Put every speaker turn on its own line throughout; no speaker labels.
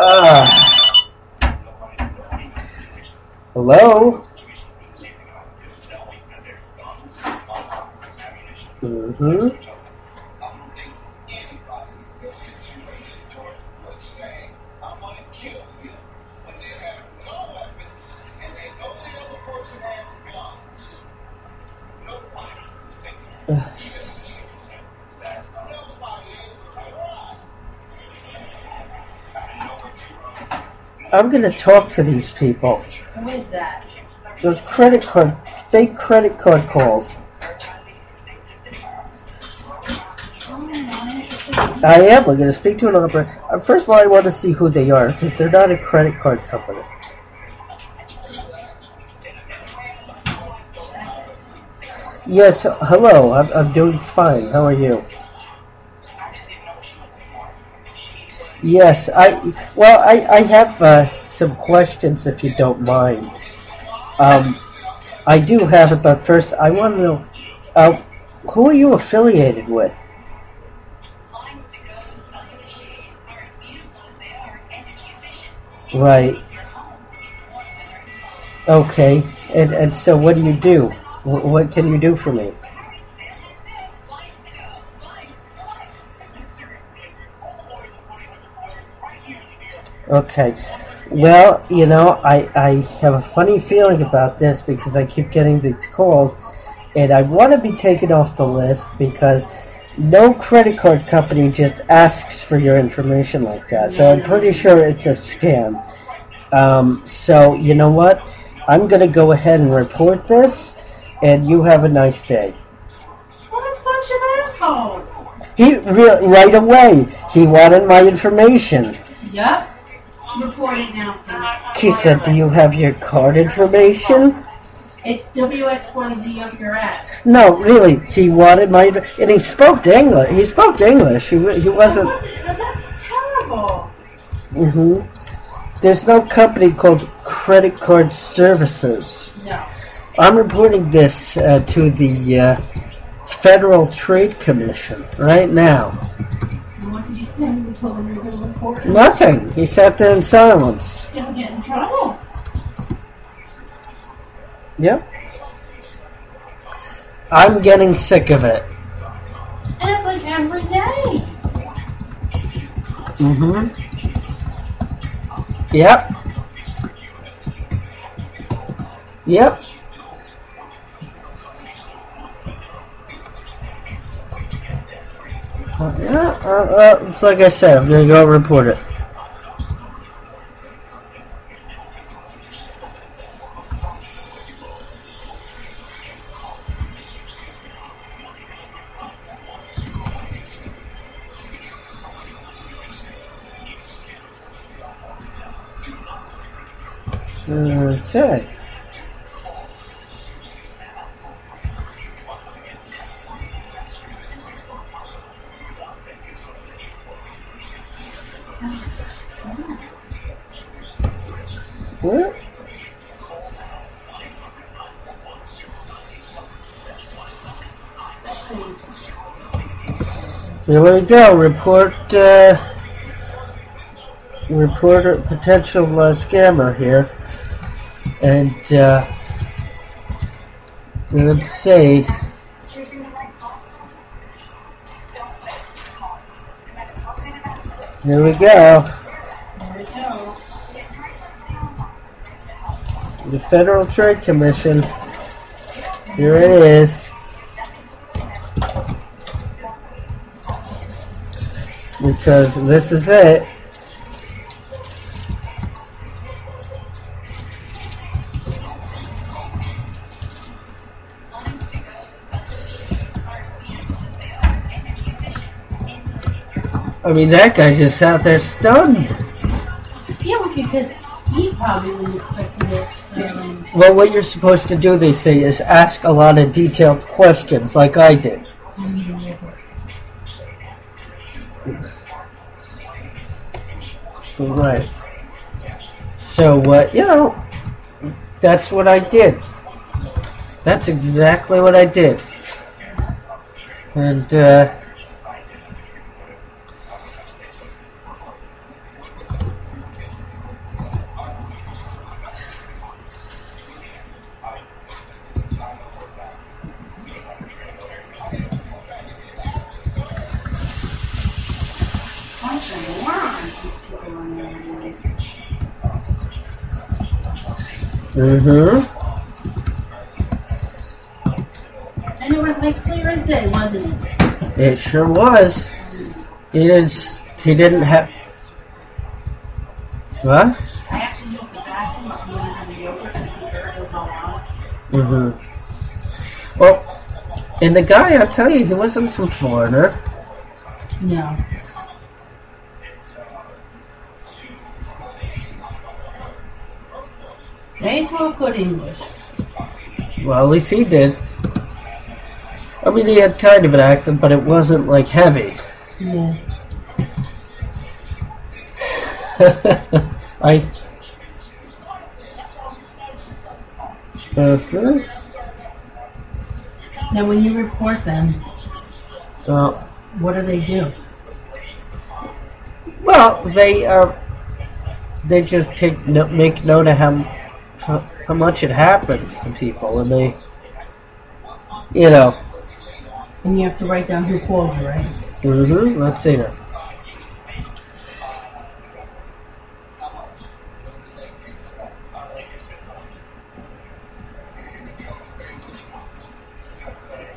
Uh, hello? Mm-hmm. I'm gonna talk to these people.
Who is that?
Those credit card, fake credit card calls. I am. We're gonna speak to another person. Uh, First of all, I want to see who they are because they're not a credit card company. Yes. Hello. I'm, I'm doing fine. How are you? Yes. I. Well, I. I have uh, some questions if you don't mind. Um, I do have it, but first I want to know, uh, who are you affiliated with? Right. Okay. And and so what do you do? Wh- What can you do for me? Okay. Well, you know, I, I have a funny feeling about this because I keep getting these calls, and I want to be taken off the list because no credit card company just asks for your information like that. So I'm pretty sure it's a scam. Um, so, you know what? I'm going to go ahead and report this, and you have a nice day.
What a bunch of assholes!
He re- right away. He wanted my information.
Yup. Report it now, please.
He said, "Do you have your card information?"
It's WXYZ up your ass.
No, really. He wanted my and he spoke English. He spoke English. He he wasn't.
That's terrible.
hmm There's no company called Credit Card Services.
No.
I'm reporting this uh, to the uh, Federal Trade Commission right now.
And what did you say you told them you were going to?
Nothing. He sat there in silence.
Gonna get in trouble.
Yep. I'm getting sick of it.
And it's like every day.
Mm-hmm. Yep. Yep. Uh, yeah, uh, uh, it's like I said, I'm gonna go report it. Well, here we go. Report, uh, report a potential uh, scammer here. And, uh, let's see. Here we go. The Federal Trade Commission. Here it is. Because this is it. I mean, that guy just sat there stunned.
Yeah, because he probably was expecting it. Um,
Well, what you're supposed to do, they say, is ask a lot of detailed questions, like I did. Right. So, what, you know, that's what I did. That's exactly what I did. And, uh, Mm-hmm.
And it was like clear as day, wasn't it?
It sure was. He didn't. He didn't have. What?
I have to use the bathroom if you want to have a yogurt and the dirt will go out.
Mm-hmm. Well, and the guy, I'll tell you, he wasn't some foreigner.
No. Good English.
Well, at least he did. I mean, he had kind of an accent, but it wasn't like heavy. I. Uh-huh.
Now, when you report them,
Uh,
what do they do?
well, they uh, they just take no, make note of how, how much it happens to people, and they, you know,
And you have to write down who called you, right?
mm-hmm, let's see now.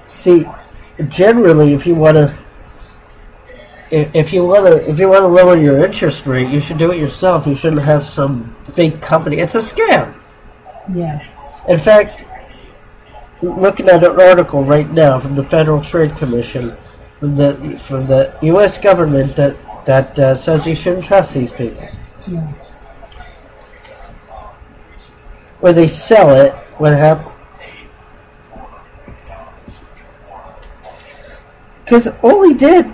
See, generally, if you want to, if, if you want to, if you want to lower your interest rate, you should do it yourself. You shouldn't have some fake company. It's a scam.
Yeah.
In fact, looking at an article right now from the Federal Trade Commission, from the from the U.S. government that that uh, says you shouldn't trust these people.
Yeah.
When they sell it, what happened? Because all he did,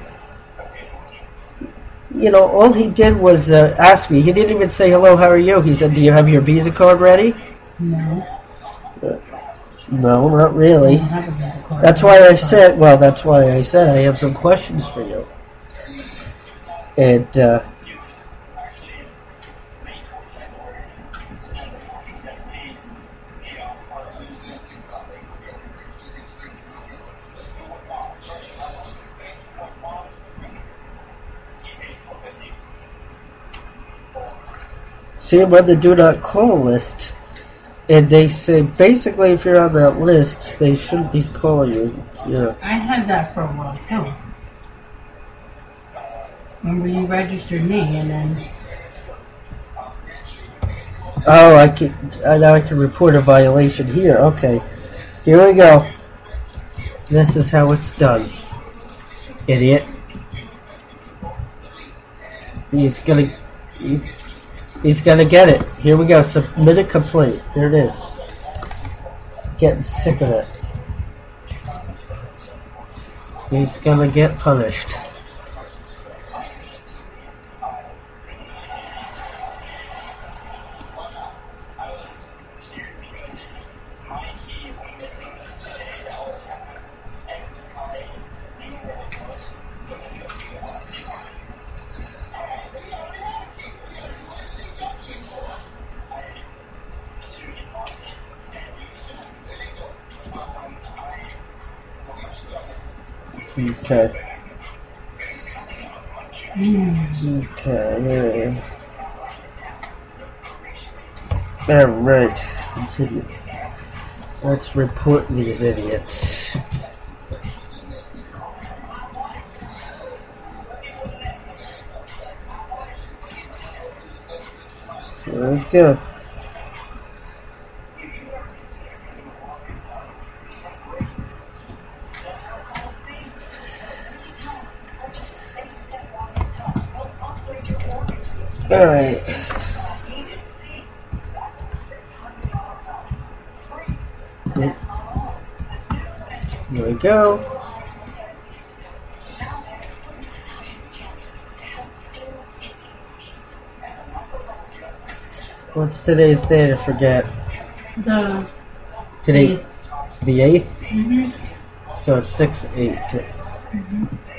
you know, all he did was uh, ask me. He didn't even say hello. How are you? He said, "Do you have your Visa card ready?"
No.
No, not really. That's why I said, well, that's why I said I have some questions for you. And, uh, see, I'm the do not call list. And they say basically, if you're on that list, they shouldn't be calling you. Yeah.
I had that for a while too. Remember you registered me and then
Oh, I can. I now I can report a violation here. Okay, here we go. This is how it's done, idiot. He's gonna. He's. He's gonna get it. Here we go. Submit a complaint. Here it is. Getting sick of it. He's gonna get punished. Okay. Okay. All right. Continue. Let's report these idiots. There we go. All right. There we go. What's today's date? I forget.
the
Today's the eighth,
hmm
so it's six eight. Huh? Hmm?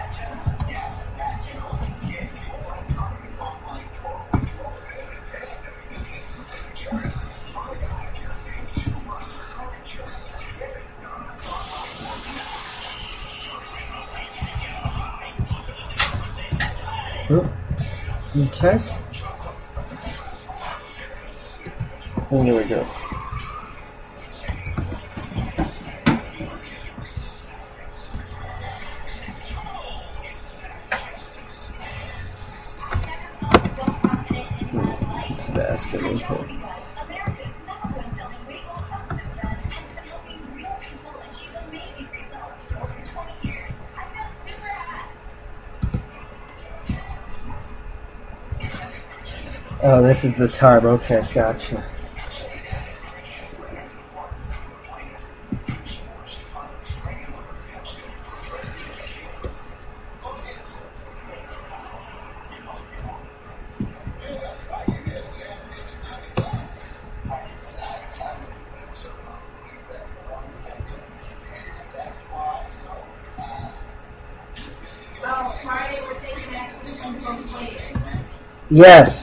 Okay. And here we go. Hmm, It's excavator. Oh, this is the tarp. Okay, gotcha. Yes.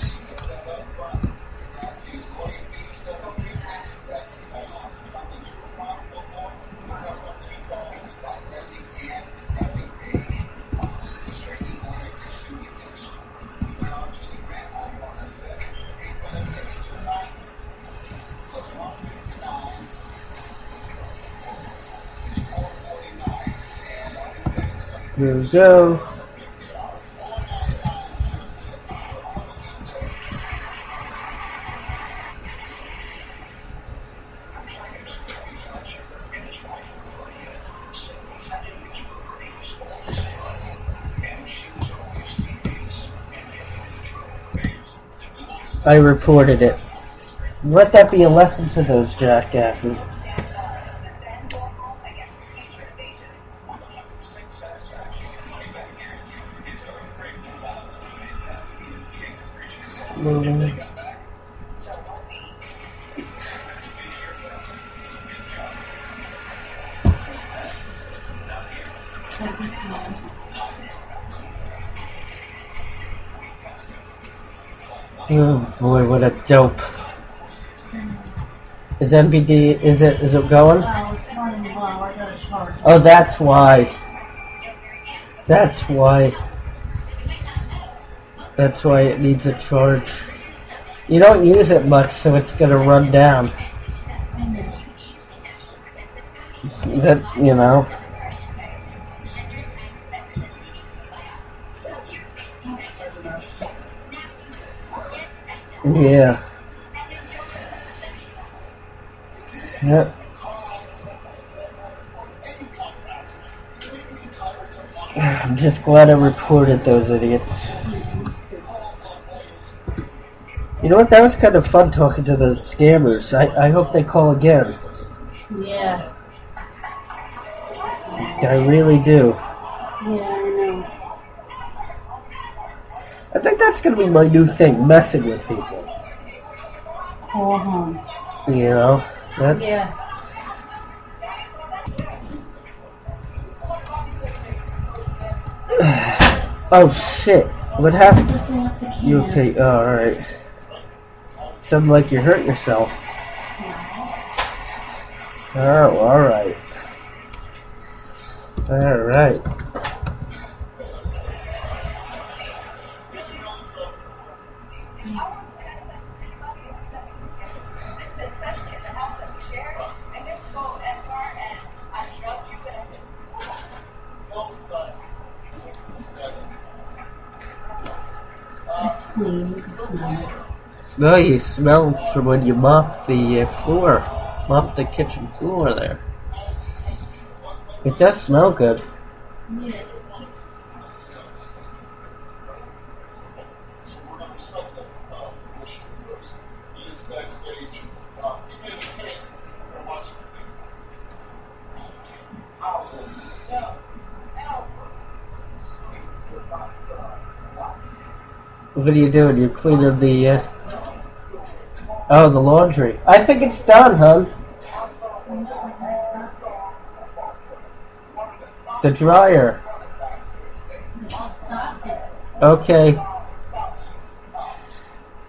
Here we go. I reported it. Let that be a lesson to those jackasses. Slowly. Oh boy, what a dope. Is MBD, is it, is it going?
It's running low. I got a charge.
Oh, that's why. That's why. That's why it needs a charge. You don't use it much, so it's gonna run down. That, you know. Yeah. Yep. I'm just glad I reported those idiots. You know what? That was kind of fun talking to the scammers. I, I hope they call again.
Yeah.
I really do.
Yeah, I know.
I think that's going to be my new thing, messing with people.
Call home.
You know? That,
Yeah.
oh shit. What happened?
Lifting up the can.
You okay? Oh, alright. Sounded like you hurt yourself. Oh, alright. Alright.
It's clean. You can smell it.
No, you smell from when you mop the uh, floor, mop the kitchen floor there. It does smell good.
Yeah.
What are you doing? You're cleaning the. Uh... Oh, the laundry. I think it's done, hon. The dryer. Okay.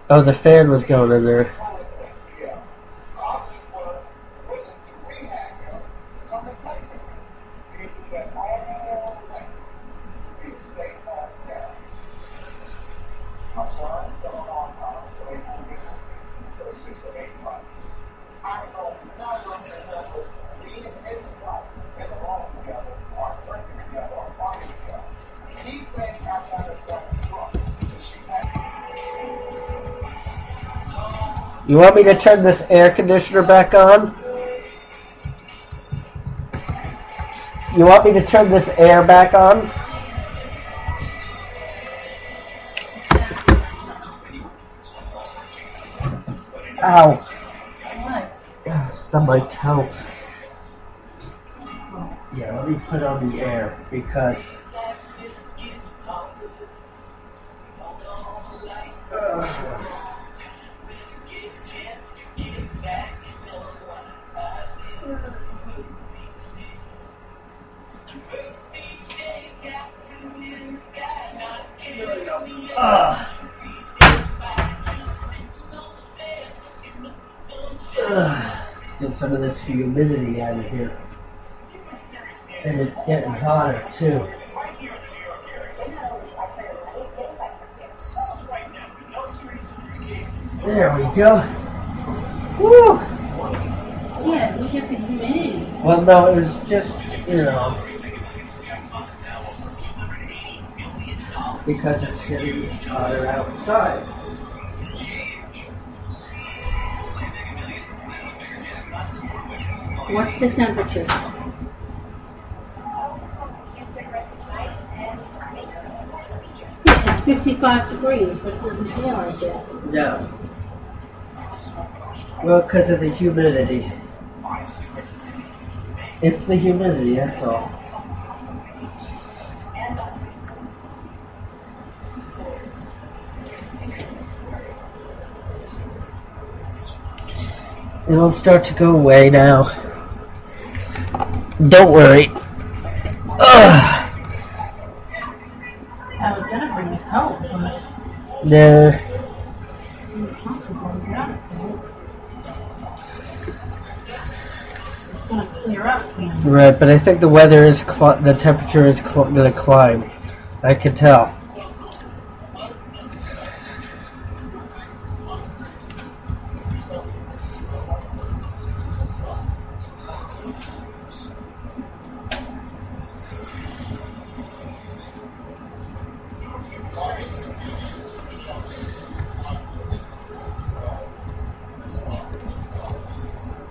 Oh, the fan was going in there. You want me to turn this air conditioner back on? You want me to turn this air back on? Ow.
What?
Stub my toe. Yeah, let me put on the air because. Get some of this humidity out of here. And it's getting hotter too. There we go. Woo!
Yeah, look at the humidity.
Well, no, it was just, you know, because it's getting hotter outside.
What's the temperature? It's 55 degrees, but it doesn't feel like that.
No. Well, because of the humidity. It's the humidity, that's all. It'll start to go away now. Don't worry. Ugh.
I was gonna bring a coat, but
Nah.
I'm comfortable without a coat. It's gonna clear up soon.
Right, but I think the weather is cl- the temperature is to climb. I can tell.